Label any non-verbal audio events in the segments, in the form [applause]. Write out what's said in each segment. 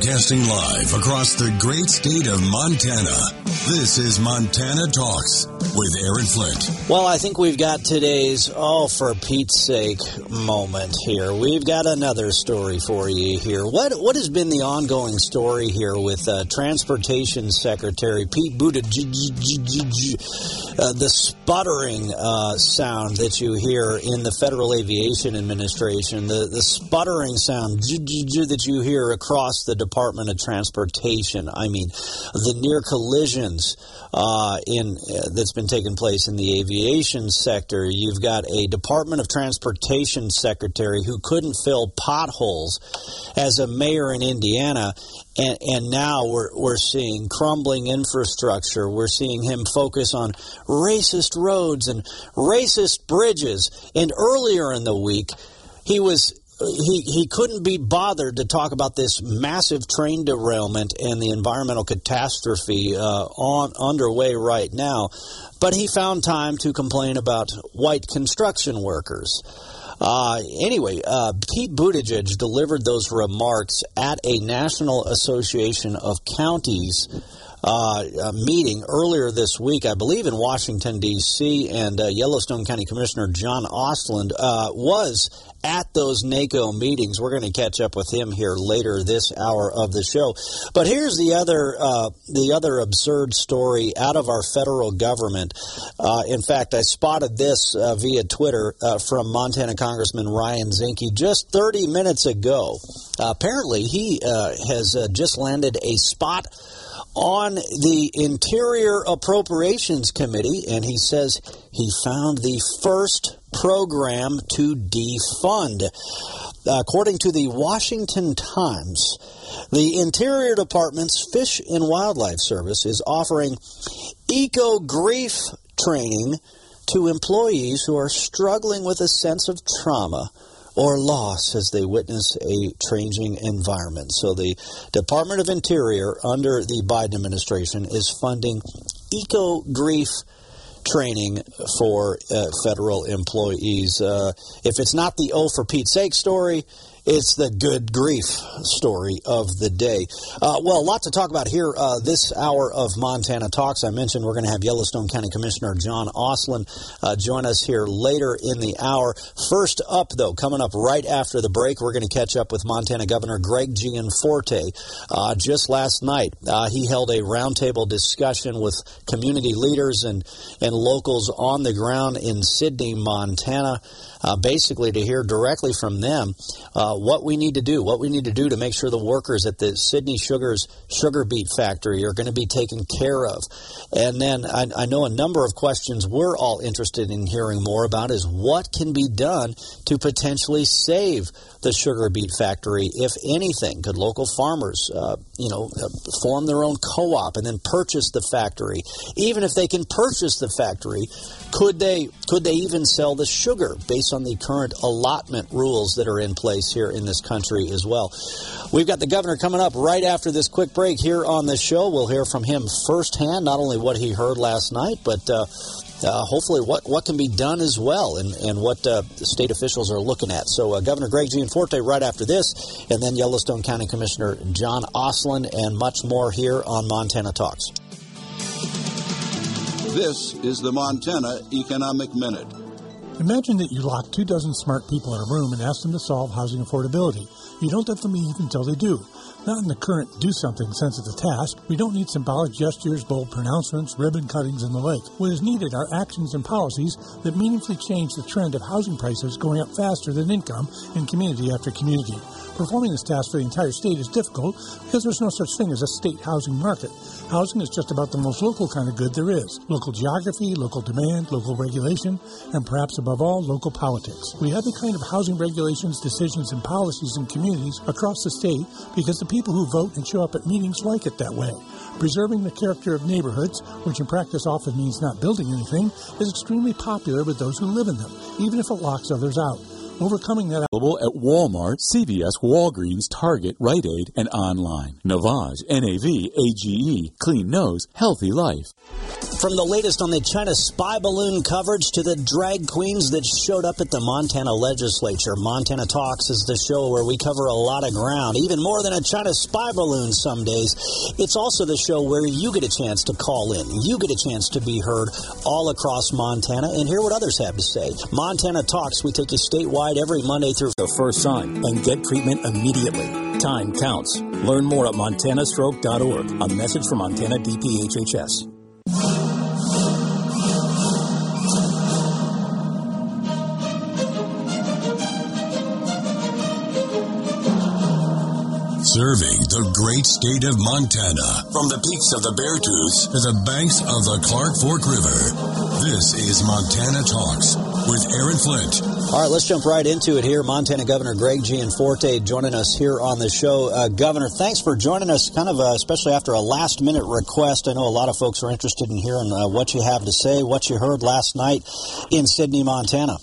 Broadcasting live across the great state of Montana. This is Montana Talks with Aaron Flint. Well, I think we've got today's, oh, for Pete's sake, moment here. We've got another story for you here. What What has been the ongoing story here with uh, Transportation Secretary Pete Buttigieg? Uh, the sputtering uh, sound that you hear in the Federal Aviation Administration, the, the sputtering sound that you hear across the Department of Transportation. I mean, the near collisions uh, in uh, that's been taking place in the aviation sector. You've got a Department of Transportation secretary who couldn't fill potholes as a mayor in Indiana, and, and now we're we're seeing crumbling infrastructure. We're seeing him focus on racist roads and racist bridges. And earlier in the week, he was he, he couldn't be bothered to talk about this massive train derailment and the environmental catastrophe uh, on underway right now, but he found time to complain about white construction workers. Uh, anyway, uh, Pete Buttigieg delivered those remarks at a National Association of Counties uh, meeting earlier this week, I believe in Washington, D.C., and uh, Yellowstone County Commissioner John Ostlund uh, was at those NACO meetings. We're going to catch up with him here later this hour of the show. But here's the other uh, the other absurd story out of our federal government. Uh, in fact, I spotted this uh, via Twitter from Montana Congressman Ryan Zinke just 30 minutes ago. apparently, he has just landed a spot on the Interior Appropriations Committee, and he says he found the first program to defund. According to the Washington Times, the Interior Department's Fish and Wildlife Service is offering eco grief training to employees who are struggling with a sense of trauma or loss as they witness a changing environment. So the Department of Interior under the Biden administration is funding eco grief training for uh, federal employees. Uh, if it's not the O for Pete's sake story, it's the good grief story of the day. Uh, well, a lot to talk about here uh, this hour of Montana Talks. I mentioned we're going to have Yellowstone County Commissioner John Ostlund uh, join us here later in the hour. First up, though, coming up right after the break, we're going to catch up with Montana Governor Greg Gianforte. Uh, just last night, uh, he held a roundtable discussion with community leaders and, and locals on the ground in Sidney, Montana uh, basically to hear directly from them what we need to do, what we need to do to make sure the workers at the Sidney Sugars sugar beet factory are going to be taken care of. And then I, I know a number of questions we're all interested in hearing more about is what can be done to potentially save the sugar beet factory, if anything? Could local farmers, uh, you know, uh, form their own co-op and then purchase the factory? Even if they can purchase the factory, could they could they even sell the sugar based on the current allotment rules that are in place here in this country as well? We've got the governor coming up right after this quick break here on the show. We'll hear from him firsthand, not only what he heard last night, but uh, uh, hopefully what, what can be done as well and, and what uh, state officials are looking at. So, uh, Governor Greg Gianforte right after this, and then Yellowstone County Commissioner John Ostlund, and much more here on Montana Talks. This is the Montana Economic Minute. Imagine that you lock two dozen smart people in a room and ask them to solve housing affordability. You don't let them leave until they do. Not in the current do something sense of the task. We don't need symbolic gestures, bold pronouncements, ribbon cuttings, and the like. What is needed are actions and policies that meaningfully change the trend of housing prices going up faster than income in community after community. Performing this task for the entire state is difficult because there's no such thing as a state housing market. Housing is just about the most local kind of good there is. Local geography, local demand, local regulation, and perhaps above all, local politics. We have the kind of housing regulations, decisions, and policies in communities across the state because the people who vote and show up at meetings like it that way. Preserving the character of neighborhoods, which in practice often means not building anything, is extremely popular with those who live in them, even if it locks others out. Overcoming that. Available at Walmart, CVS, Walgreens, Target, Rite Aid, and online. Navage, N-A-V-A-G-E, Clean Nose, Healthy Life. From the latest on the China spy balloon coverage to the drag queens that showed up at the Montana legislature, Montana Talks is the show where we cover a lot of ground, even more than a China spy balloon some days. It's also the show where you get a chance to call in, you get a chance to be heard all across Montana and hear what others have to say. Montana Talks, we take you statewide every Monday through the first sign and get treatment immediately. Time counts. Learn more at montanastroke.org. A message from Montana DPHHS. Serving the great state of Montana from the peaks of the Beartooths to the banks of the Clark Fork River. This is Montana Talks with Aaron Flint. All right, let's jump right into it here. Montana Governor Greg Gianforte joining us here on the show. Uh, Governor, thanks for joining us, kind of uh, especially after a last minute request. I know a lot of folks are interested in hearing uh, what you have to say, what you heard last night in Sidney, Montana.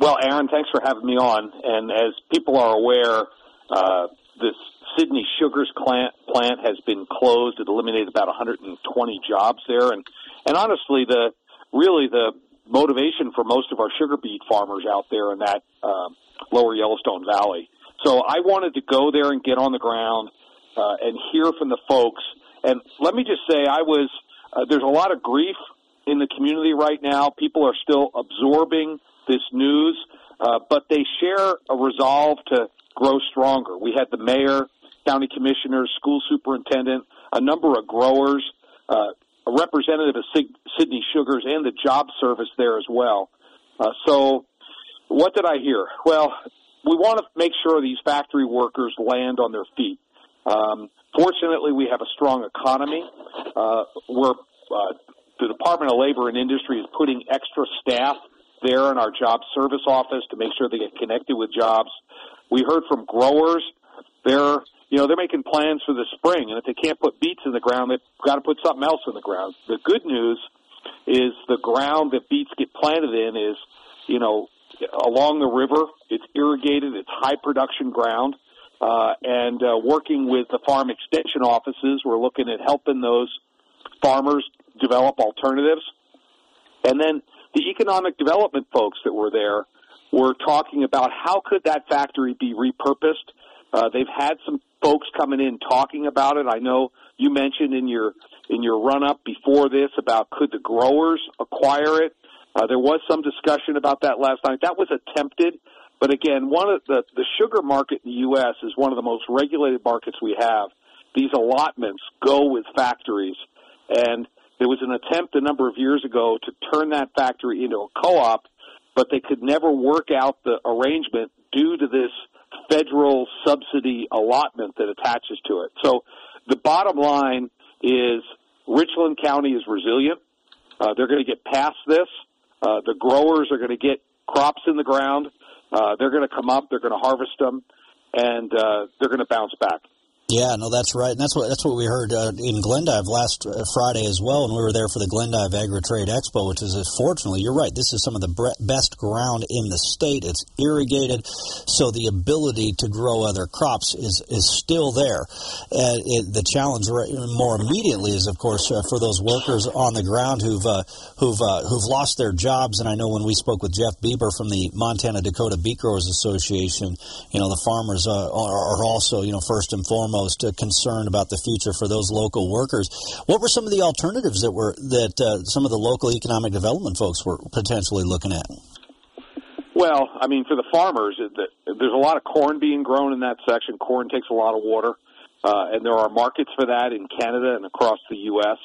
Well, Aaron, thanks for having me on. And as people are aware, uh, this Sidney Sugars plant plant has been closed. It eliminated about 120 jobs there, and and honestly, the really the motivation for most of our sugar beet farmers out there in that uh, lower Yellowstone Valley. So I wanted to go there and get on the ground uh, and hear from the folks. And let me just say, I was uh, there's a lot of grief in the community right now. People are still absorbing this news, uh, but they share a resolve to grow stronger. We had the mayor, county commissioners, school superintendent, a number of growers, uh, a representative of Sidney Sugars, and the job service there as well. Uh, so, what did I hear? Well, we want to make sure these factory workers land on their feet. Um, fortunately, we have a strong economy. Uh, we're uh, the Department of Labor and Industry is putting extra staff there in our job service office to make sure they get connected with jobs. We heard from growers. They're, you know, they're making plans for the spring, and if they can't put beets in the ground, they've got to put something else in the ground. The good news is the ground that beets get planted in is, you know, along the river. It's irrigated. It's high production ground. Uh, and uh, working with the farm extension offices, we're looking at helping those farmers develop alternatives. And then the economic development folks that were there were talking about how could that factory be repurposed. Uh, they've had some folks coming in talking about it. I know you mentioned in your in your run up before this about could the growers acquire it. Uh, there was some discussion about that last night. That was attempted, but again, one of the the sugar market in the U.S. is one of the most regulated markets we have. These allotments go with factories, and there was an attempt a number of years ago to turn that factory into a co-op but they could never work out the arrangement due to this federal subsidy allotment that attaches to it. So the bottom line is Richland County is resilient. Uh, they're going to get past this. Uh, the growers are going to get crops in the ground. Uh, they're going to come up. They're going to harvest them, and uh, they're going to bounce back. Yeah, no, that's right, and that's what that's what we heard uh, in Glendive last uh, Friday as well, and we were there for the Glendive Agri Trade Expo, which is uh, fortunately, you're right, this is some of the best ground in the state. It's irrigated, so the ability to grow other crops is is still there. Uh, it, the challenge more immediately is, of course, uh, for those workers on the ground who've uh, who've who've lost their jobs. And I know when we spoke with Jeff Bieber from the Montana Dakota Beet Growers Association, you know, the farmers are, are also, you know, first and foremost foremost uh, concerned about the future for those local workers. What were some of the alternatives that were that uh, some of the local economic development folks were potentially looking at? Well, I mean, for the farmers, there's a lot of corn being grown in that section. Corn takes a lot of water, uh, and there are markets for that in Canada and across the U.S.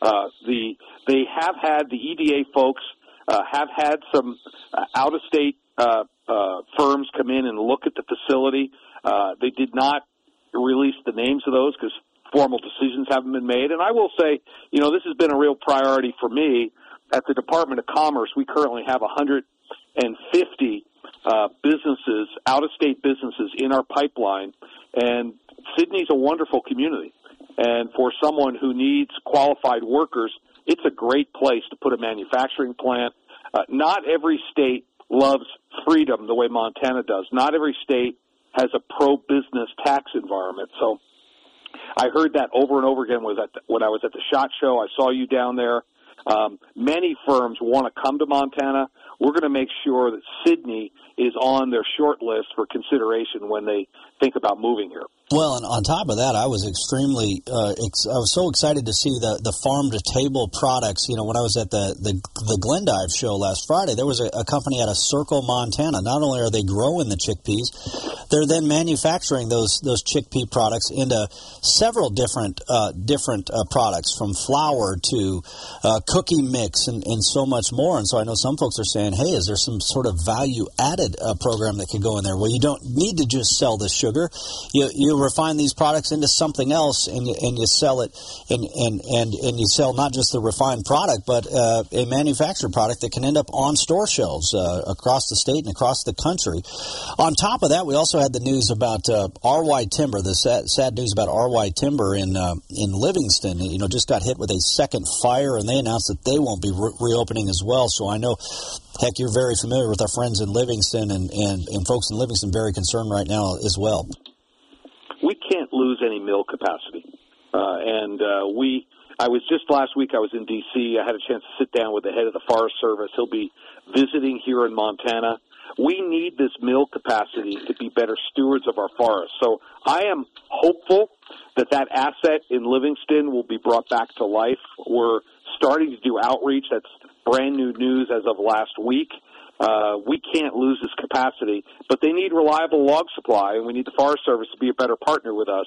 Uh, the they have had the EDA folks uh, have had some uh, out of state uh, uh, firms come in and look at the facility. Uh, they did not release the names of those because formal decisions haven't been made. And I will say, you know, this has been a real priority for me at the Department of Commerce. We currently have 150 uh, businesses, out of state businesses in our pipeline. And Sidney's a wonderful community. And for someone who needs qualified workers, it's a great place to put a manufacturing plant. Uh, not every state loves freedom the way Montana does. Not every state has a pro business tax environment. So I heard that over and over again was at the, when I was at the shot show. I saw you down there. Um, many firms want to come to Montana. We're going to make sure that Sidney is on their short list for consideration when they think about moving here. Well, and on top of that, I was extremely, uh, ex- I was so excited to see the, the farm to table products. You know, when I was at the, the, the Glendive show last Friday, there was a, a company out of Circle, Montana. Not only are they growing the chickpeas, they're then manufacturing those, those chickpea products into several different, uh, different uh, products from flour to uh, cookie mix and, and so much more. And so I know some folks are saying, hey, is there some sort of value added uh, program that could go in there? Well, you don't need to just sell the sugar. You, you refine these products into something else and you, and you sell it and, and, and, and you sell not just the refined product but uh, a manufactured product that can end up on store shelves uh, across the state and across the country. On top of that, we also had the news about uh, RY Timber, the sad, sad, news about RY Timber in uh, in Livingston. You know, just got hit with a second fire, and they announced that they won't be re- reopening as well. So I know heck, you're very familiar with our friends in Livingston and, and, and folks in Livingston very concerned right now as well we can't lose any mill capacity. Uh, and uh, we, I was just last week. I was in D.C. I had a chance to sit down with the head of the Forest Service. He'll be visiting here in Montana. We need this mill capacity to be better stewards of our forests. So I am hopeful that that asset in Livingston will be brought back to life. We're starting to do outreach. That's brand new news as of last week. Uh, we can't lose this capacity, but they need reliable log supply, and we need the Forest Service to be a better partner with us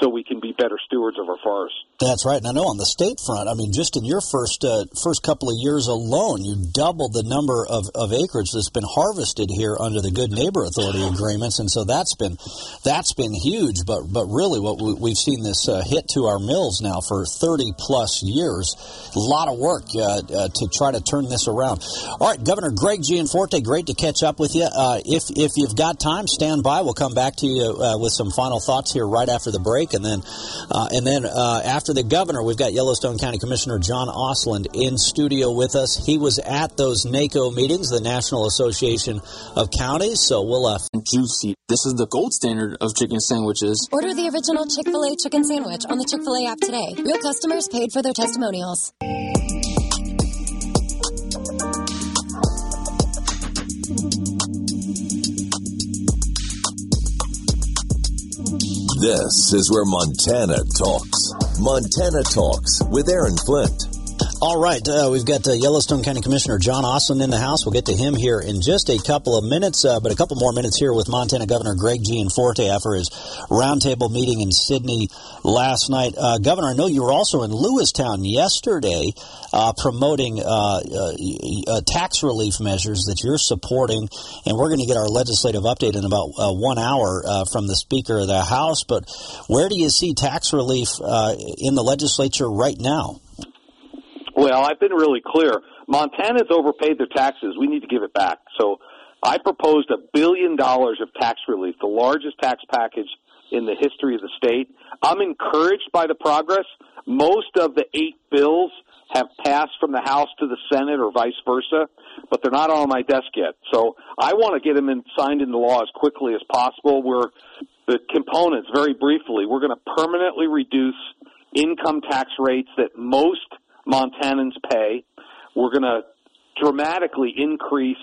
so we can be better stewards of our forests. That's right. And I know on the state front, I mean, just in your first uh, first couple of years alone, you doubled the number of, of acreage that's been harvested here under the Good Neighbor Authority agreements, and so that's been that's been huge. But but really, what we, have seen this uh, hit to our mills now for thirty plus years. A lot of work uh, uh to try to turn this around. All right, Governor Greg Gianforte, great to catch up with you. Uh, if if you've got time, stand by. We'll come back to you uh, with some final thoughts here right after the break break, and then uh, and then uh, after the governor, we've got Yellowstone County Commissioner John Ostlund in studio with us. He was at those NACO meetings, the National Association of Counties. So we'll uh, juicy. This is the gold standard of chicken sandwiches. Order the original Chick Fil A chicken sandwich on the Chick Fil A app today. Real customers paid for their testimonials. This is where Montana talks. Montana Talks with Aaron Flint. All right, uh, we've got uh, Yellowstone County Commissioner John Ostlund in the house. We'll get to him here in just a couple of minutes, uh, but a couple more minutes here with Montana Governor Greg Gianforte after his roundtable meeting in Sidney last night. Uh, Governor, I know you were also in Lewistown yesterday uh, promoting uh, tax relief measures that you're supporting, and we're going to get our legislative update in about one hour from the Speaker of the House. But where do you see tax relief in the legislature right now? Well, I've been really clear. Montana's overpaid their taxes. We need to give it back. So I proposed a billion dollars of tax relief, the largest tax package in the history of the state. I'm encouraged by the progress. Most of the eight bills have passed from the House to the Senate or vice versa, but they're not on my desk yet. So I want to get them in, signed into law as quickly as possible. We're the components, very briefly, we're going to permanently reduce income tax rates that most Montanans pay. We're going to dramatically increase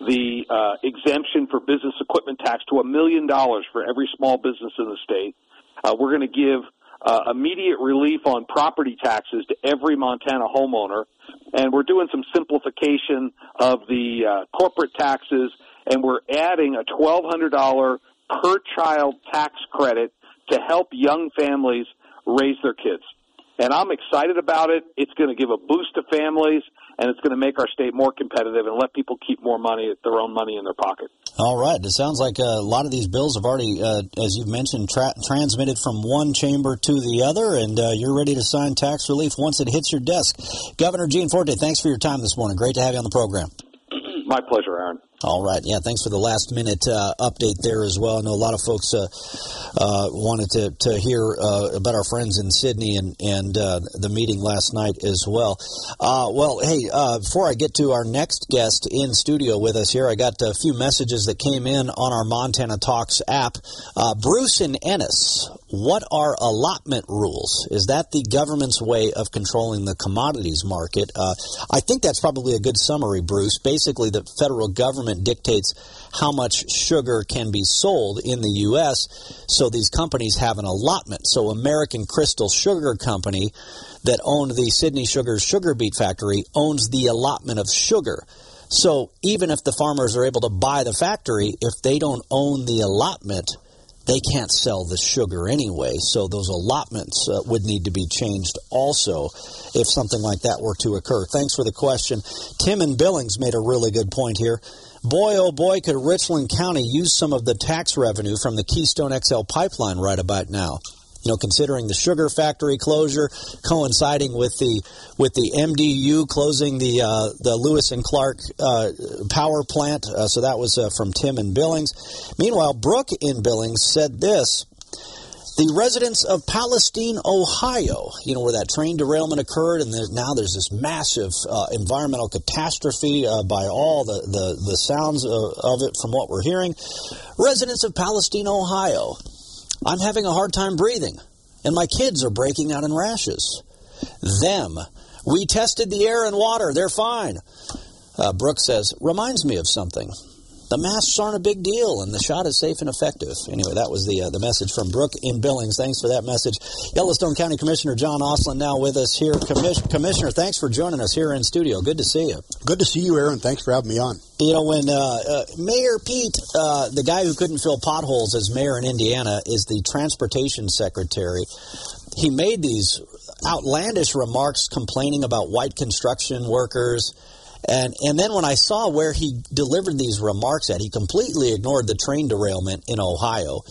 the uh, exemption for business equipment tax to a million dollars for every small business in the state. Uh, we're going to give uh, immediate relief on property taxes to every Montana homeowner, and we're doing some simplification of the uh, corporate taxes, and we're adding a $1,200 per child tax credit to help young families raise their kids and I'm excited about it. It's going to give a boost to families, and it's going to make our state more competitive and let people keep more money, their own money in their pocket. All right. It sounds like a lot of these bills have already, uh, as you've mentioned, tra- transmitted from one chamber to the other, and uh, you're ready to sign tax relief once it hits your desk. Governor Gianforte, thanks for your time this morning. Great to have you on the program. My pleasure, Aaron. All right. Yeah. Thanks for the last minute uh, update there as well. I know a lot of folks uh, uh, wanted to, to hear uh, about our friends in Sidney and, and uh, the meeting last night as well. Uh, well, hey, before I get to our next guest in studio with us here, I got a few messages that came in on our Montana Talks app. Bruce and Ennis what are allotment rules? Is that the government's way of controlling the commodities market? Uh, I think that's probably a good summary, Bruce. Basically, the federal government dictates how much sugar can be sold in the U.S., so these companies have an allotment. So, American Crystal Sugar Company, that owned the Sidney Sugar sugar beet factory, owns the allotment of sugar. So, even if the farmers are able to buy the factory, if they don't own the allotment, they can't sell the sugar anyway, so those allotments uh, would need to be changed also if something like that were to occur. Thanks for the question. Tim and Billings made a really good point here. Boy, oh boy, could Richland County use some of the tax revenue from the Keystone XL pipeline right about now you know, considering the sugar factory closure coinciding with the with the MDU closing the uh, the Lewis and Clark uh, power plant. Uh, so that was uh, from Tim in Billings. Meanwhile, Brooke in Billings said this. The residents of Palestine, Ohio, you know, where that train derailment occurred, and there's, now there's this massive uh, environmental catastrophe uh, by all the, the, the sounds of, of it from what we're hearing. Residents of Palestine, Ohio, I'm having a hard time breathing, and my kids are breaking out in rashes. Them. We tested the air and water. They're fine. Uh, Brooke says, reminds me of something the masks aren't a big deal and the shot is safe and effective. Anyway, that was the uh, the message from Brooke in Billings. Thanks for that message. Yellowstone County Commissioner John Ostlund now with us here. Commis- Commissioner, thanks for joining us here in studio. Good to see you. Good to see you, Aaron. Thanks for having me on. You know, when uh, uh, Mayor Pete, uh, the guy who couldn't fill potholes as mayor in Indiana, is the transportation secretary, he made these outlandish remarks complaining about white construction workers and and then when I saw where he delivered these remarks at, he completely ignored the train derailment in Ohio.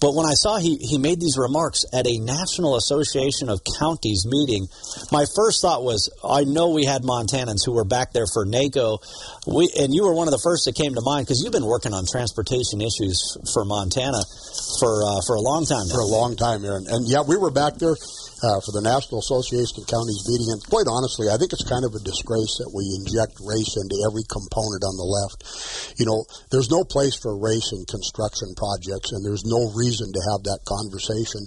But when I saw he, he made these remarks at a National Association of Counties meeting, my first thought was, I know we had Montanans who were back there for NACO. We, and you were one of the first that came to mind because you've been working on transportation issues for Montana for uh, for a long time now. For a long time, Aaron. And yeah, we were back there uh, for the National Association of Counties meeting. And quite honestly, I think it's kind of a disgrace that we inject race into every component on the left. You know, there's no place for race in construction projects, and there's no reason to have that conversation.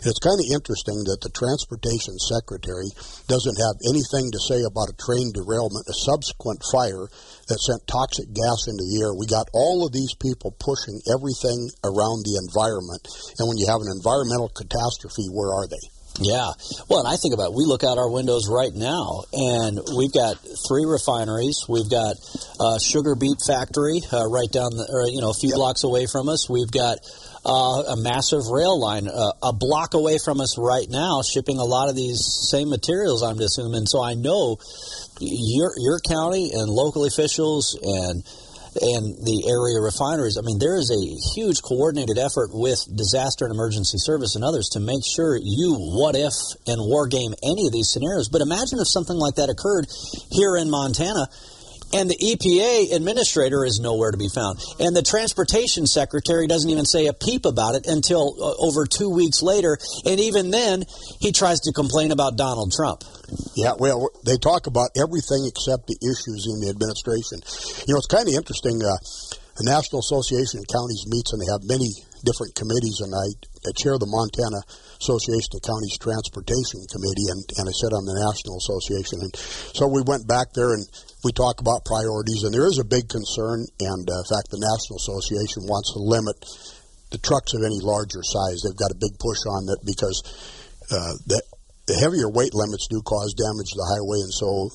And it's kind of interesting that the Transportation Secretary doesn't have anything to say about a train derailment, a subsequent fire that sent toxic gas into the air. We got all of these people pushing everything around the environment. And when you have an environmental catastrophe, where are they? Yeah. Well, and I think about it, we look out our windows right now, and we've got three refineries. We've got a sugar beet factory uh, right down the, or, you know, a few yep. blocks away from us. We've got uh, a massive rail line uh, a block away from us right now, shipping a lot of these same materials. I'm assuming. So I know your your county and local officials and and the area refineries. I mean, there is a huge coordinated effort with disaster and emergency service and others to make sure you what if and war game any of these scenarios. But imagine if something like that occurred here in Montana and the EPA administrator is nowhere to be found. And the transportation secretary doesn't even say a peep about it until uh, over two weeks later. And even then, he tries to complain about Donald Trump. Yeah, well, they talk about everything except the issues in the administration. You know, it's kind of interesting. Uh, the National Association of Counties meets, and they have many different committees, and I, I chair the Montana Association of Counties Transportation Committee, and, and I sit on the National Association. And so we went back there and we talk about priorities, and there is a big concern, and uh, in fact, the National Association wants to limit the trucks of any larger size. They've got a big push on that because uh, the, the heavier weight limits do cause damage to the highway, and so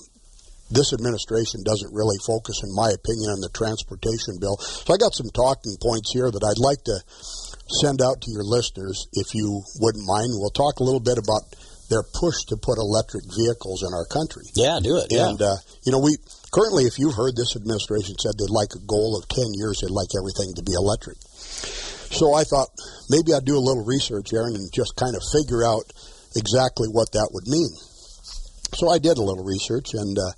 this administration doesn't really focus, in my opinion, on the transportation bill. So I got some talking points here that I'd like to send out to your listeners, if you wouldn't mind. We'll talk a little bit about their push to put electric vehicles in our country. Yeah, do it. Yeah. And uh, you know, we currently, if you've heard, this administration said they'd like a goal of ten years. They'd like everything to be electric. So I thought maybe I'd do a little research, Aaron, and just kind of figure out exactly what that would mean. So I did a little research, and uh,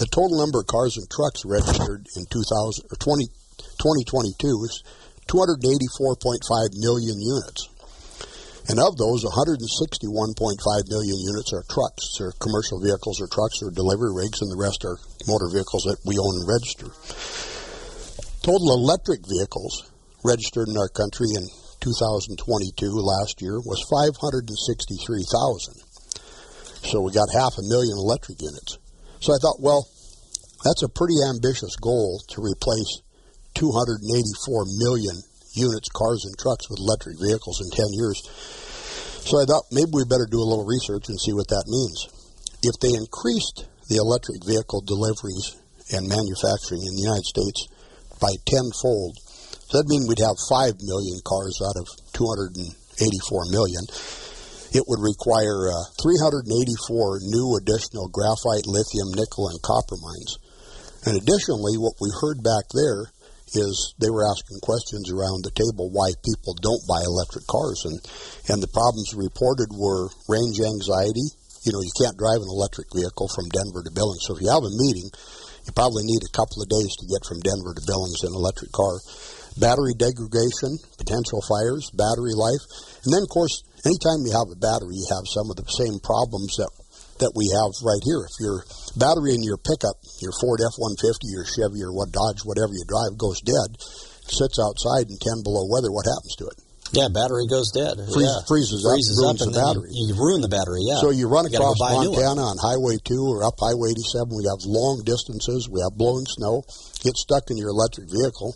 the total number of cars and trucks registered in 2000 or 20, 2022 is 284.5 million units. And of those, 161.5 million units are trucks, or commercial vehicles or trucks or delivery rigs, and the rest are motor vehicles that we own and register. Total electric vehicles registered in our country in 2022 last year was 563,000. So we got half a million electric units. So I thought, well, that's a pretty ambitious goal to replace 284 million units, cars, and trucks with electric vehicles in 10 years. So I thought maybe we better do a little research and see what that means. If they increased the electric vehicle deliveries and manufacturing in the United States by tenfold, so that'd mean we'd have 5 million cars out of 284 million. It would require uh, 384 new additional graphite, lithium, nickel, and copper mines. And additionally, what we heard back there is they were asking questions around the table why people don't buy electric cars, and and the problems reported were range anxiety. You know, you can't drive an electric vehicle from Denver to Billings. So if you have a meeting, you probably need a couple of days to get from Denver to Billings in an electric car. Battery degradation, potential fires, battery life, and then of course, anytime you have a battery, you have some of the same problems that that we have right here. If your battery in your pickup, your Ford F-150, your Chevy, or what Dodge, whatever you drive, goes dead, sits outside in 10 below weather, what happens to it? Yeah, battery goes dead. Freeze, yeah. Freezes, freezes up, up, and the battery. You, you, ruin the battery. Yeah. So you run across Montana on Highway 2 or up Highway 87. We have long distances. We have blowing snow. Get stuck in your electric vehicle.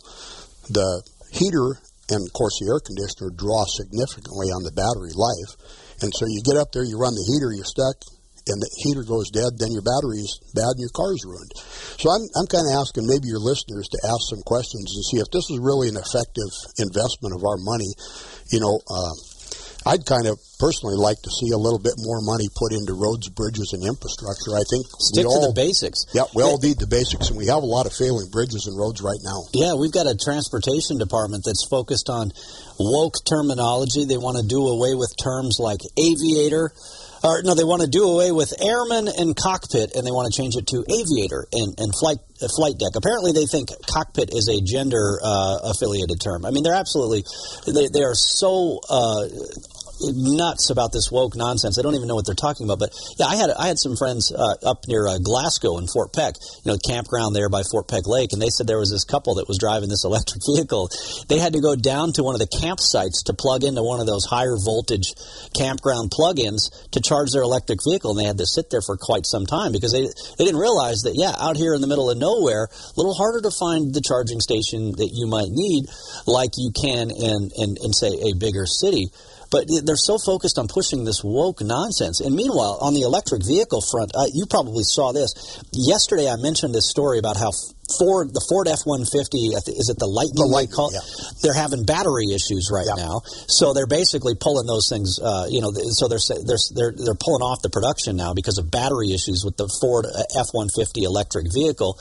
The heater and of course the air conditioner draw significantly on the battery life. And so you get up there, you run the heater, you're stuck, and the heater goes dead, then your battery's bad and your car's ruined. So I'm, I'm kind of asking maybe your listeners to ask some questions and see if this is really an effective investment of our money. You know, uh, I'd kind of personally like to see a little bit more money put into roads, bridges, and infrastructure. I think stick we all, to the basics. Yeah, we all need the basics, and we have a lot of failing bridges and roads right now. Yeah, we've got a transportation department that's focused on woke terminology. They want to do away with terms like aviator or no, they want to do away with airman and cockpit, and they want to change it to aviator and, and flight uh, flight deck. Apparently, they think cockpit is a gender uh, affiliated term. I mean, they're absolutely they, they are so uh, nuts about this woke nonsense. I don't even know what they're talking about. But yeah, I had I had some friends uh, up near uh, Glasgow in Fort Peck, you know, campground there by Fort Peck Lake, and they said there was this couple that was driving this [laughs] electric vehicle. They had to go down to one of the campsites to plug into one of those higher voltage campground plug-ins to charge their electric vehicle, and they had to sit there for quite some time because they they didn't realize that yeah, out here in the middle of nowhere, a little harder to find the charging station that you might need, like you can in in, in say a bigger city. But they're so focused on pushing this woke nonsense. And meanwhile, on the electric vehicle front, uh, you probably saw this. Yesterday, I mentioned this story about how Ford, the Ford F one fifty, is it the Lightning? The Lightning, call? Yeah. They're having battery issues right yeah. now, so they're basically pulling those things. Uh, you know, so they're they're they're they're pulling off the production now because of battery issues with the Ford F one fifty electric vehicle.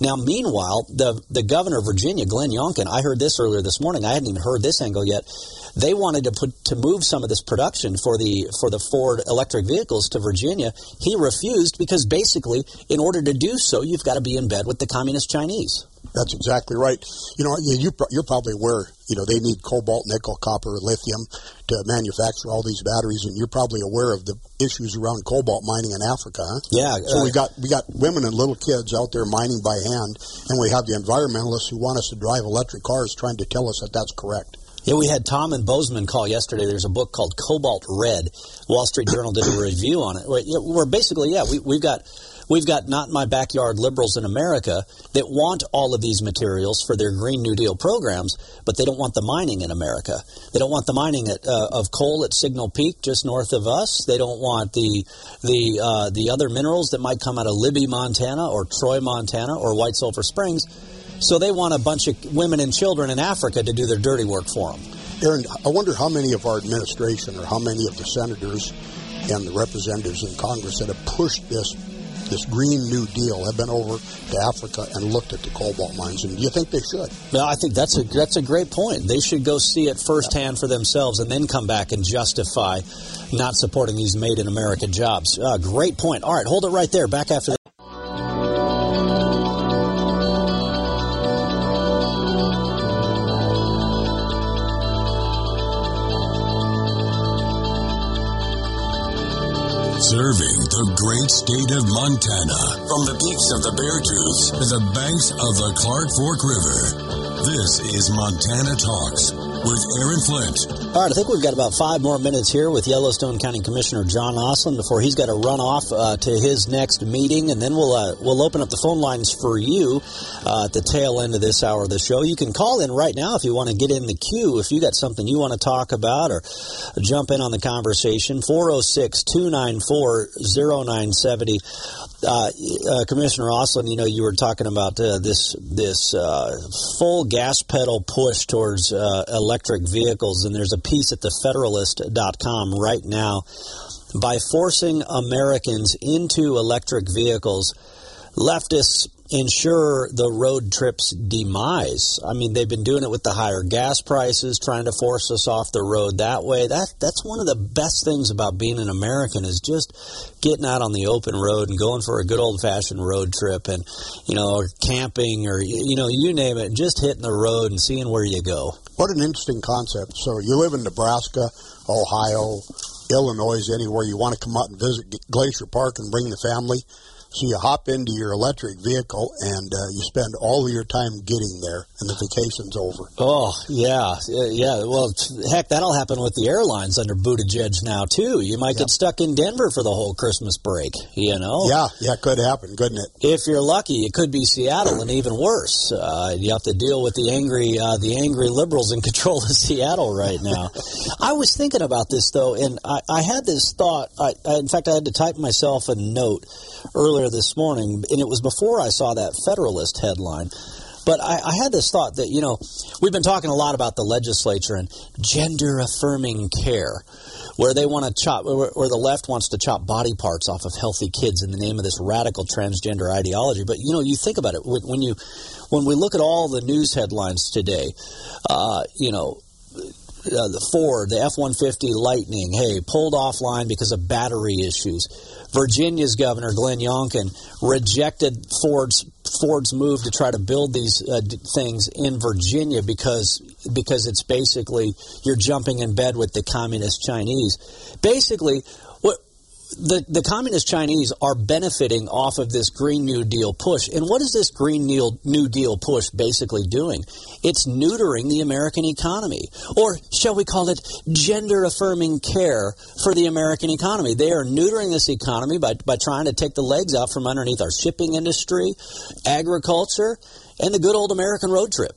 Now, meanwhile, the the governor of Virginia, Glenn Youngkin, I heard this earlier this morning. I hadn't even heard this angle yet. They wanted to put to move some of this production for the for the Ford electric vehicles to Virginia. He refused because basically, in order to do so, you've got to be in bed with the communist Chinese. That's exactly right. You know, you, you're probably aware, you know, they need cobalt, nickel, copper, lithium to manufacture all these batteries, and you're probably aware of the issues around cobalt mining in Africa. Huh? Yeah. So uh, we got we got women and little kids out there mining by hand, and we have the environmentalists who want us to drive electric cars, trying to tell us that that's correct. Yeah, we had Tom and Bozeman call yesterday. There's a book called Cobalt Red. Wall Street Journal did a review on it. We're basically, yeah, we, we've got we've got not my backyard liberals in America that want all of these materials for their Green New Deal programs, but they don't want the mining in America. They don't want the mining at, uh, of coal at Signal Peak just north of us. They don't want the the uh, the other minerals that might come out of Libby, Montana, or Troy, Montana, or White Sulphur Springs. So they want a bunch of women and children in Africa to do their dirty work for them. Aaron, I wonder how many of our administration or how many of the senators and the representatives in Congress that have pushed this this Green New Deal have been over to Africa and looked at the cobalt mines. And do you think they should? Well, I think that's a that's a great point. They should go see it firsthand for themselves and then come back and justify not supporting these made in America jobs. Uh, great point. All right, hold it right there. Back after. State of Montana from the peaks of the Bear Beartooth to the banks of the Clark Fork River. This is Montana Talks with Aaron Flint. All right, I think we've got about five more minutes here with Yellowstone County Commissioner John Ostlund before he's got to run off uh, to his next meeting, and then we'll uh, we'll open up the phone lines for you uh, at the tail end of this hour of the show. You can call in right now if you want to get in the queue. If you got something you want to talk about or jump in on the conversation, 406 294 0970. Uh, uh, Commissioner Ostlund, you know, you were talking about uh, this this uh, full gas pedal push towards uh, electric vehicles, and there's a piece at thefederalist.com right now. By forcing Americans into electric vehicles, leftists ensure the road trip's demise. I mean, they've been doing it with the higher gas prices, trying to force us off the road that way. That that's one of the best things about being an American is just getting out on the open road and going for a good old fashioned road trip and you know, or camping or you know, you name it, just hitting the road and seeing where you go. What an interesting concept. So you live in Nebraska, Ohio, Illinois, anywhere you want to come out and visit Glacier Park and bring the family. So you hop into your electric vehicle and uh, you spend all of your time getting there, and the vacation's over. Oh yeah, yeah. Well, heck, that'll happen with the airlines under Buttigieg now too. You might yep. get stuck in Denver for the whole Christmas break. You know? Yeah, yeah, could happen, couldn't it? If you're lucky, it could be Seattle, and even worse, uh, you have to deal with the angry, uh, the angry liberals in [laughs] control of Seattle right now. I was thinking about this though, and I, I had this thought. I, I, in fact, I had to type myself a note earlier this morning, and it was before I saw that Federalist headline. But I, I, had this thought that, you know, we've been talking a lot about the legislature and gender affirming care, where they want to chop, where, where, the left wants to chop body parts off of healthy kids in the name of this radical transgender ideology. But, you know, you think about it, when you, when we look at all the news headlines today, uh, you know, uh, the Ford, the F 150 Lightning, hey, pulled offline because of battery issues. Virginia's governor, Glenn Youngkin, rejected Ford's Ford's move to try to build these uh, things in Virginia because because it's basically you're jumping in bed with the communist Chinese. Basically, the, the communist Chinese are benefiting off of this Green New Deal push. And what is this Green New, Deal push basically doing? It's neutering the American economy. Or shall we call it gender affirming care for the American economy? They are neutering this economy by, by trying to take the legs out from underneath our shipping industry, agriculture, and the good old American road trip.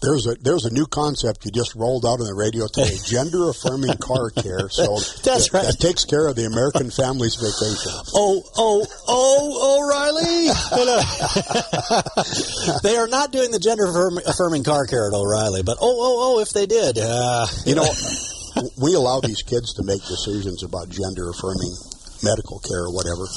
There's a there's a new concept you just rolled out on the radio today: [laughs] gender affirming car care. So [laughs] that's right. That takes care of the American family's vacation. Oh oh oh O'Reilly! [laughs] they are not doing the gender affirming car care at O'Reilly, but oh oh oh, if they did, uh, you know, we allow these kids to make decisions about gender affirming medical care or whatever.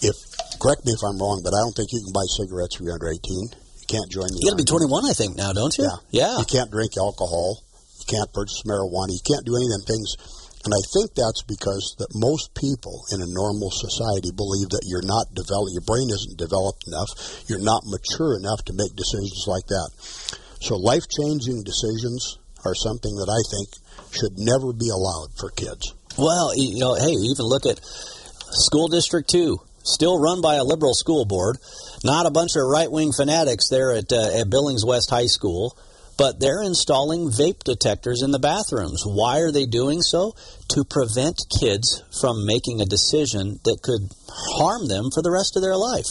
If correct me if I'm wrong, but I don't think you can buy cigarettes if you're under 18 can't join the. You got to be 21, I think, now, don't you? Yeah. yeah. You can't drink alcohol. You can't purchase marijuana. You can't do any of them things. And I think that's because that most people in a normal society believe that you're not developed, your brain isn't developed enough, you're not mature enough to make decisions like that. So life changing decisions are something that I think should never be allowed for kids. Well, you know, hey, even look at school district two, still run by a liberal school board not a bunch of right wing fanatics there at, uh, at Billings West High School, but they're installing vape detectors in the bathrooms. Why are they doing so? To prevent kids from making a decision that could harm them for the rest of their life.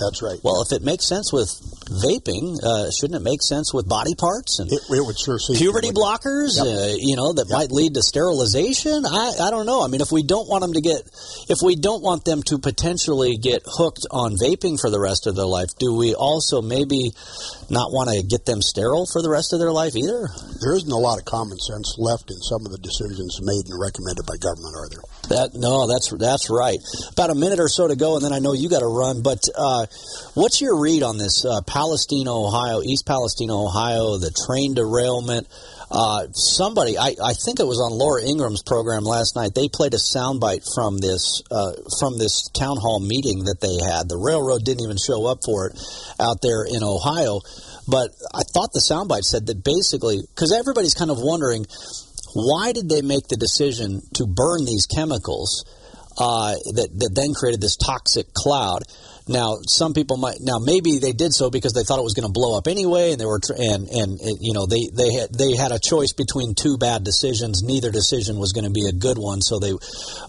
That's right. Well, if it makes sense with vaping, uh, shouldn't it make sense with body parts and it, it would sure puberty blockers? Yep. Uh, you know that yep. might lead to sterilization. I, I don't know. I mean, if we don't want them to get, if we don't want them to potentially get hooked on vaping for the rest of their life, do we also maybe not want to get them sterile for the rest of their life either? There isn't a lot of common sense left in some of the decisions made in and recommended by government, are there? That no, that's that's right. About a minute or so to go, and then I know you got to run. But uh, what's your read on this uh, Palestine, Ohio, East Palestine, Ohio, the train derailment? Uh, somebody, I, I think it was on Laura Ingraham's program last night. They played a soundbite from this uh, from this town hall meeting that they had. The railroad didn't even show up for it out there in Ohio. But I thought the soundbite said that basically, because everybody's kind of wondering why did they make the decision to burn these chemicals uh, that, that then created this toxic cloud? Now, some people might now maybe they did so because they thought it was going to blow up anyway, and they were and and you know they they had they had a choice between two bad decisions. Neither decision was going to be a good one. So they,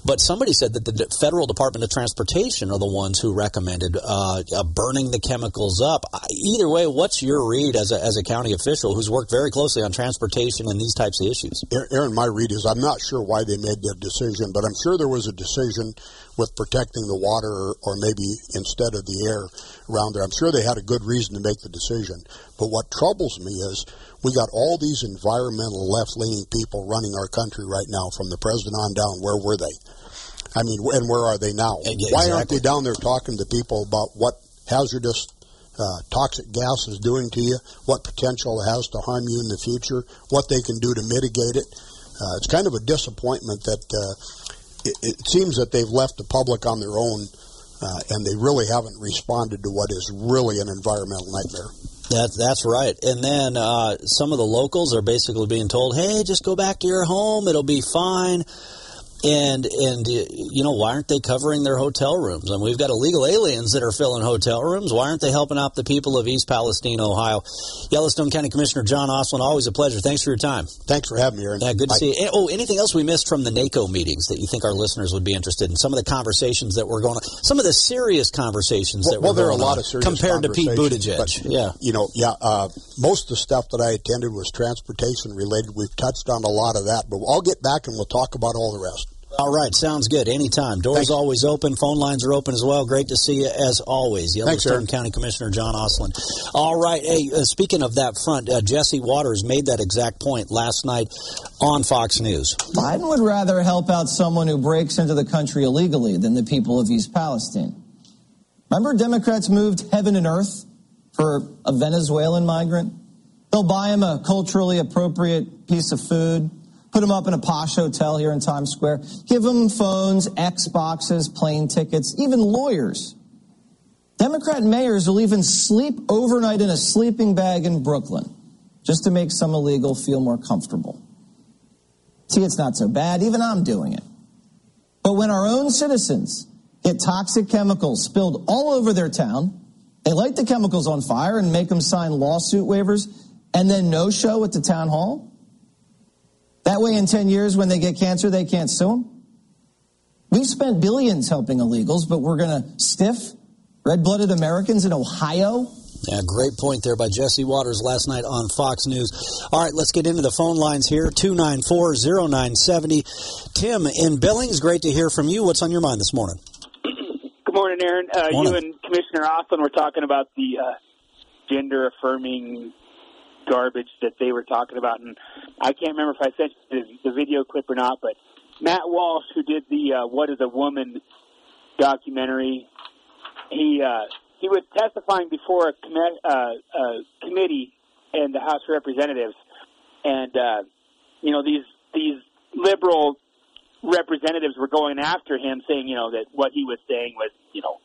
but somebody said that the federal Department of Transportation are the ones who recommended uh, uh, burning the chemicals up. Either way, what's your read as a as a county official who's worked very closely on transportation and these types of issues? Aaron, my read is I'm not sure why they made that decision, but I'm sure there was a decision with protecting the water or, or maybe instead of the air around there. I'm sure they had a good reason to make the decision. But what troubles me is we got all these environmental left leaning people running our country right now from the president on down. Where were they? I mean, and where are they now? Exactly. Why aren't they down there talking to people about what hazardous uh, toxic gas is doing to you, what potential it has to harm you in the future, what they can do to mitigate it? Uh, it's kind of a disappointment that uh, it, it, seems that they've left the public on their own, uh, and they really haven't responded to what is really an environmental nightmare. That, that's right. And then uh, some of the locals are basically being told, hey, just go back to your home. It'll be fine. And and you know why aren't they covering their hotel rooms? I and mean, we've got illegal aliens that are filling hotel rooms. Why aren't they helping out the people of East Palestine, Ohio? Yellowstone County Commissioner John Ostlund, always a pleasure. Thanks for your time. Thanks for having me, Aaron. Yeah, good to Bye. see you. Oh, anything else we missed from the NACO meetings that you think our listeners would be interested in? Some of the conversations that were going on, some of the serious conversations well, that well, were there are a lot of serious compared to Pete Buttigieg. But, yeah, you know, yeah, uh, most of the stuff that I attended was transportation related. We've touched on a lot of that, but I'll get back and we'll talk about all the rest. All right, sounds good. Anytime. Doors Thanks. always open. Phone lines are open as well. Great to see you as always. Yellowstone Thanks, County Commissioner John Ostlund. All right. Hey, uh, speaking of that front, uh, Jesse Watters made that exact point last night on Fox News. Biden would rather help out someone who breaks into the country illegally than the people of East Palestine. Remember, Democrats moved heaven and earth for a Venezuelan migrant? They'll buy him a culturally appropriate piece of food put them up in a posh hotel here in Times Square, give them phones, Xboxes, plane tickets, even lawyers. Democrat mayors will even sleep overnight in a sleeping bag in Brooklyn just to make some illegal feel more comfortable. See, it's not so bad. Even I'm doing it. But when our own citizens get toxic chemicals spilled all over their town, they light the chemicals on fire and make them sign lawsuit waivers and then no show at the town hall, that way, in 10 years, when they get cancer, they can't sue them. We've spent billions helping illegals, but we're going to stiff red blooded Americans in Ohio? Yeah, great point there by Jesse Watters last night on Fox News. All right, let's get into the phone lines here 294 0970. Tim in Billings, great to hear from you. What's on your mind this morning? Good morning, Aaron. Uh, morning. You and Commissioner Ostlund were talking about the uh, gender affirming garbage that they were talking about, and I can't remember if I sent the, the video clip or not, but Matt Walsh, who did the uh, "What Is a Woman" documentary, he uh, he was testifying before a, com- uh, a committee in the House of Representatives, and uh, you know these these liberal representatives were going after him, saying you know that what he was saying was you know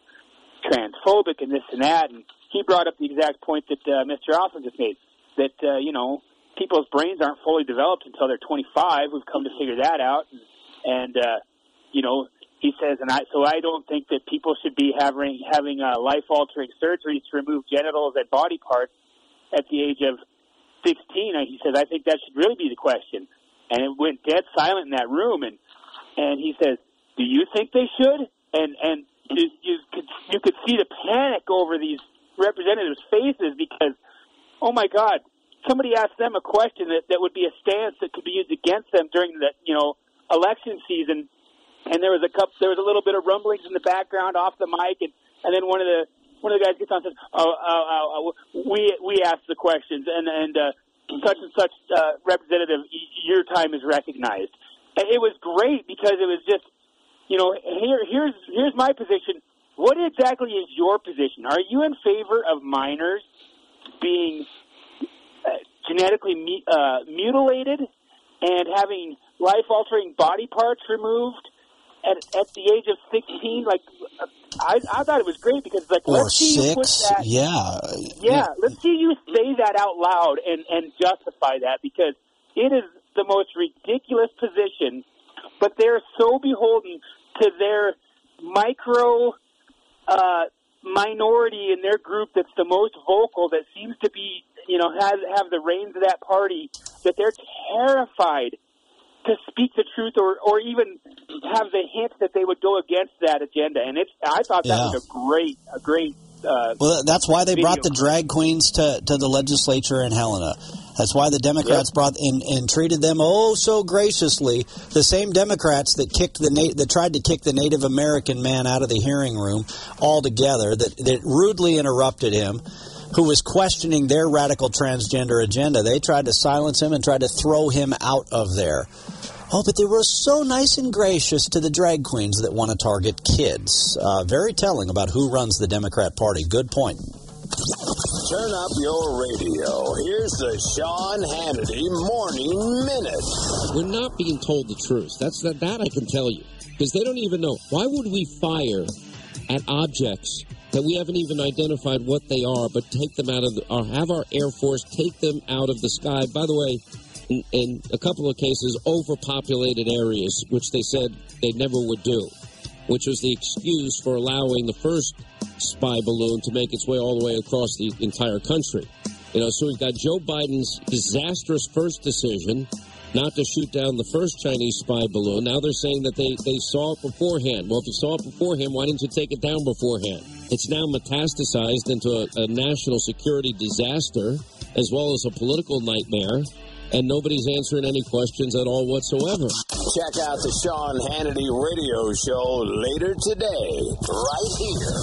transphobic and this and that, and he brought up the exact point that uh, Mr. Ostlund just made that uh, you know people's brains aren't fully developed until they're 25. We've come to figure that out, and, and uh, you know he says, and I so I don't think that people should be having having uh, life altering surgeries to remove genitals and body parts at the age of 16. He says I think that should really be the question, and it went dead silent in that room, and and he says, do you think they should? And and you, you could you could see the panic over these representatives' faces because oh my God, somebody asked them a question that, that would be a stance that could be used against them during the, you know, election season. And there was a couple, there was a little bit of rumblings in the background off the mic. And, and then one of the, one of the guys gets on and says, oh, oh, oh, oh we, we asked the questions and, and, uh, such and such, uh, representative, your time is recognized. And it was great because it was just, you know, here, here's, here's my position. What exactly is your position? Are you in favor of minors being genetically mu- uh, mutilated and having life altering body parts removed at, at the age of 16 like I, I thought it was great because like or let's see six, you put that yeah yeah. let's see you say that out loud and and justify that because it is the most ridiculous position but they're so beholden to their micro uh minority in their group that's the most vocal, that seems to be, you know, has have the reins of that party, that they're terrified to speak the truth or, or even have the hint that they would go against that agenda. And it's I thought that Yeah. was a great a great uh, Well, that's why they brought the drag queens to, to the legislature in Helena. That's why the Democrats brought and, and treated them oh so graciously. The same Democrats that kicked the na- that tried to kick the Native American man out of the hearing room altogether, that that rudely interrupted him, who was questioning their radical transgender agenda. They tried to silence him and tried to throw him out of there. Oh, but they were so nice and gracious to the drag queens that want to target kids. Uh, very telling about who runs the Democrat Party. Good point. Turn up your radio. Here's the Sean Hannity Morning Minute. We're not being told the truth. That's that, that I can tell you. Because they don't even know. Why would we fire at objects that we haven't even identified what they are, but take them out of the, or have our Air Force take them out of the sky? By the way, in, in a couple of cases, overpopulated areas, which they said they never would do, which was the excuse for allowing the first spy balloon to make its way all the way across the entire country. You know, so we've got Joe Biden's disastrous first decision not to shoot down the first Chinese spy balloon. Now they're saying that they, they saw it beforehand. Well, if you saw it beforehand, why didn't you take it down beforehand? It's now metastasized into a, a national security disaster as well as a political nightmare, and nobody's answering any questions at all whatsoever. Check out the Sean Hannity radio show later today, right here.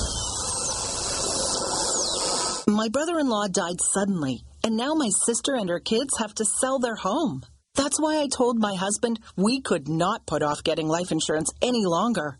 My brother in law died suddenly, and now my sister and her kids have to sell their home. That's why I told my husband we could not put off getting life insurance any longer.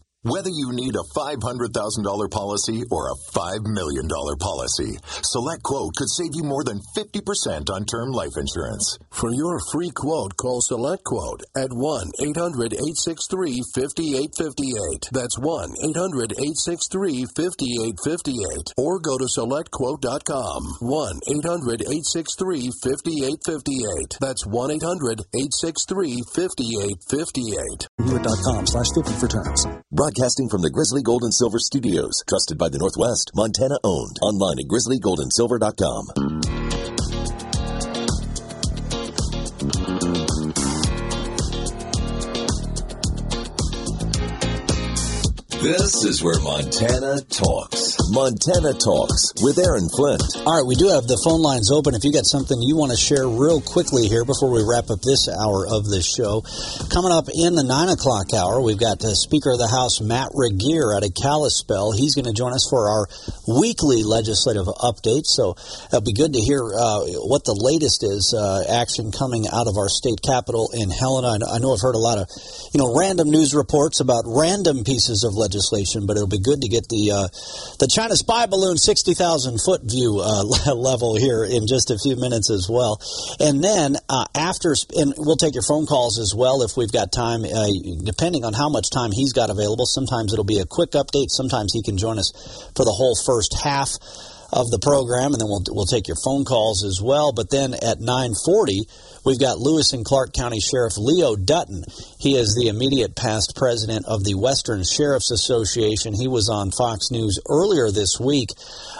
Whether you need a $500,000 policy or a $5 million policy, Select Quote could save you more than 50% on term life insurance. For your free quote, call Select Quote at 1 800 863 5858. That's 1 800 863 5858. Or go to SelectQuote.com. 1 800 863 5858. That's 1 800 863 5858. Hewitt.com slash 50 for terms. Broadcasting from the Grizzly Gold and Silver Studios. Trusted by the Northwest. Montana owned. Online at grizzlygoldandsilver.com. This is where Montana talks. Montana Talks with Aaron Flint. All right, we do have the phone lines open. If you got something you want to share real quickly here before we wrap up this hour of the show, coming up in the nine o'clock hour, we've got the Speaker of the House Matt Regier out of Kalispell. He's going to join us for our weekly legislative update. So it'll be good to hear uh, what the latest is uh, action coming out of our state capital in Helena. I know- I know I've heard a lot of you know random news reports about random pieces of legislation, but it'll be good to get the uh, the China spy balloon sixty thousand foot view uh, [laughs] level here in just a few minutes as well. And then uh, after, and we'll take your phone calls as well if we've got time, uh, depending on how much time he's got available. Sometimes it'll be a quick update. Sometimes he can join us for the whole first half of the program, and then we'll we'll take your phone calls as well. But then at nine forty. We've got Lewis and Clark County Sheriff Leo Dutton. He is the immediate past president of the Western Sheriffs Association. He was on Fox News earlier this week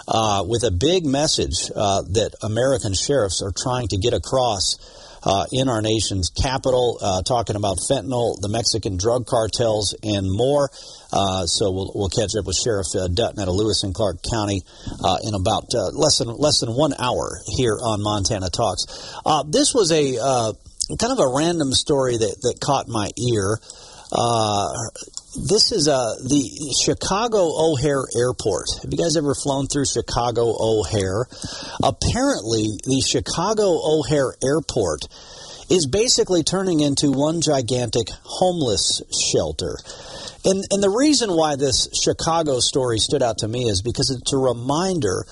uh, with a big message uh, that American sheriffs are trying to get across uh, in our nation's capital, uh, talking about fentanyl, the Mexican drug cartels, and more. Uh, so we'll, we'll catch up with Sheriff uh, Dutton out of Lewis and Clark County uh, in about uh, less than less than one hour here on Montana Talks. This was a kind of a random story that, that caught my ear. This is uh, the Chicago O'Hare Airport. Have you guys ever flown through Chicago O'Hare? Apparently, the Chicago O'Hare Airport is basically turning into one gigantic homeless shelter. And, and the reason why this Chicago story stood out to me is because it's a reminder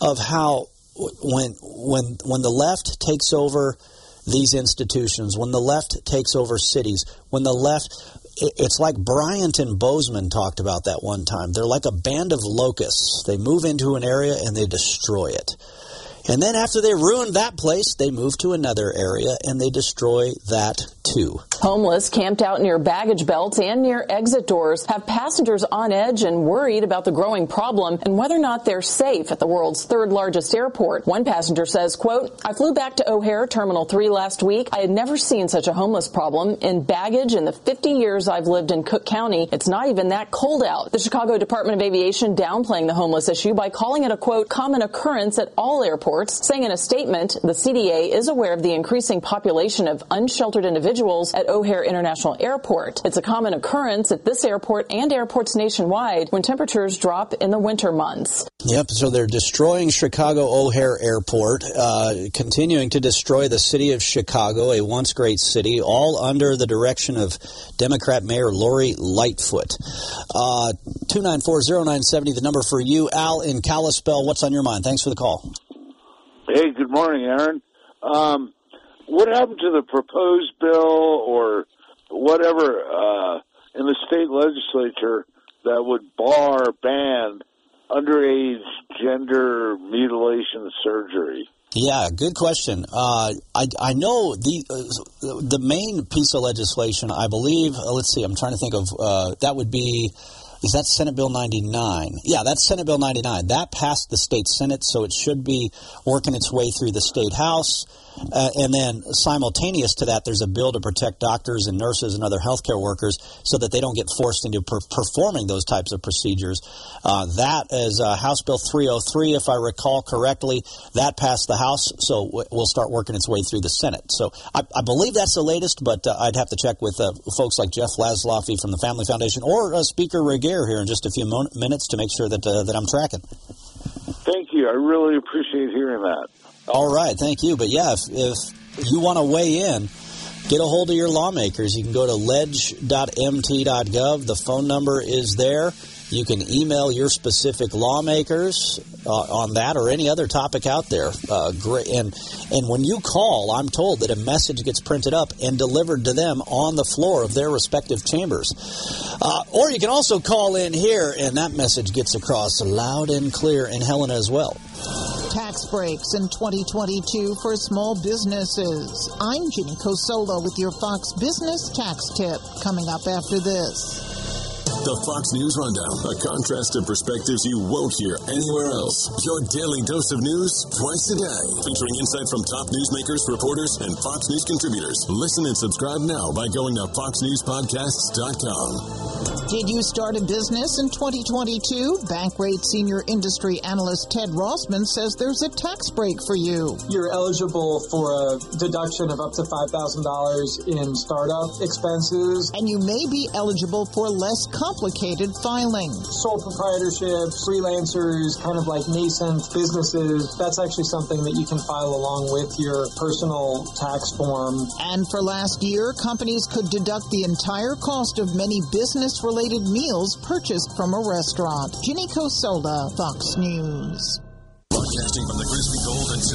of how when when when the left takes over these institutions, when the left takes over cities, when the left it's like Bryant and Bozeman talked about that one time. They're like a band of locusts. They move into an area and they destroy it. And then after they ruin that place, they move to another area and they destroy that too. Homeless camped out near baggage belts and near exit doors have passengers on edge and worried about the growing problem and whether or not they're safe at the world's third largest airport. One passenger says, quote, I flew back to O'Hare Terminal 3 last week. I had never seen such a homeless problem in baggage in the 50 years I've lived in Cook County. It's not even that cold out. The Chicago Department of Aviation downplaying the homeless issue by calling it a quote, common occurrence at all airports, saying in a statement, the CDA is aware of the increasing population of unsheltered individuals at O'Hare International Airport. It's a common occurrence at this airport and airports nationwide when temperatures drop in the winter months. Yep, so they're destroying Chicago O'Hare Airport, uh, continuing to destroy the city of Chicago, a once great city, all under the direction of Democrat Mayor Lori Lightfoot. Uh, 2940970, the number for you. Al in Kalispell, what's on your mind? Thanks for the call. Hey, good morning, Aaron. Um, what happened to the proposed bill or whatever uh, in the state legislature that would bar ban underage gender mutilation surgery? Yeah, good question. Uh, I, I know the uh, the main piece of legislation, I believe. Uh, let's see, I'm trying to think of uh, that would be. Is that Senate Bill 99? Yeah, that's Senate Bill 99. That passed the state Senate, so it should be working its way through the state House. Uh, and then simultaneous to that, there's a bill to protect doctors and nurses and other healthcare workers so that they don't get forced into per- performing those types of procedures. Uh, that is uh, House Bill 303, if I recall correctly. That passed the House, so w- we'll start working its way through the Senate. So I, I believe that's the latest, but uh, I'd have to check with uh, folks like Jeff Laszloffy from the Family Foundation or uh, Speaker Regier here in just a few minutes to make sure that that I'm tracking. Thank you. I really appreciate hearing that. All right, thank you. But yeah, if, if you want to weigh in, get a hold of your lawmakers. You can go to ledge.mt.gov. The phone number is there. You can email your specific lawmakers uh, on that or any other topic out there. Uh, great, and and when you call, I'm told that a message gets printed up and delivered to them on the floor of their respective chambers. Uh, or you can also call in here, and that message gets across loud and clear in Helena as well. Tax breaks in 2022 for small businesses. I'm Ginny Cosola with your Fox Business Tax Tip coming up after this. The Fox News Rundown, a contrast of perspectives you won't hear anywhere else. Your daily dose of news twice a day, featuring insight from top newsmakers, reporters, and Fox News contributors. Listen and subscribe now by going to foxnewspodcasts.com. Did you start a business in 2022? Bankrate senior industry analyst Ted Rossman says there's a tax break for you. You're eligible for a deduction of up to $5,000 in startup expenses. And you may be eligible for less complicated filing. Sole proprietorships, freelancers, kind of like nascent businesses, that's actually something that you can file along with your personal tax form. And for last year, companies could deduct the entire cost of many business related meals purchased from a restaurant. Ginny Cosola, Fox News. Broadcasting from the Grizzly Gold and Silver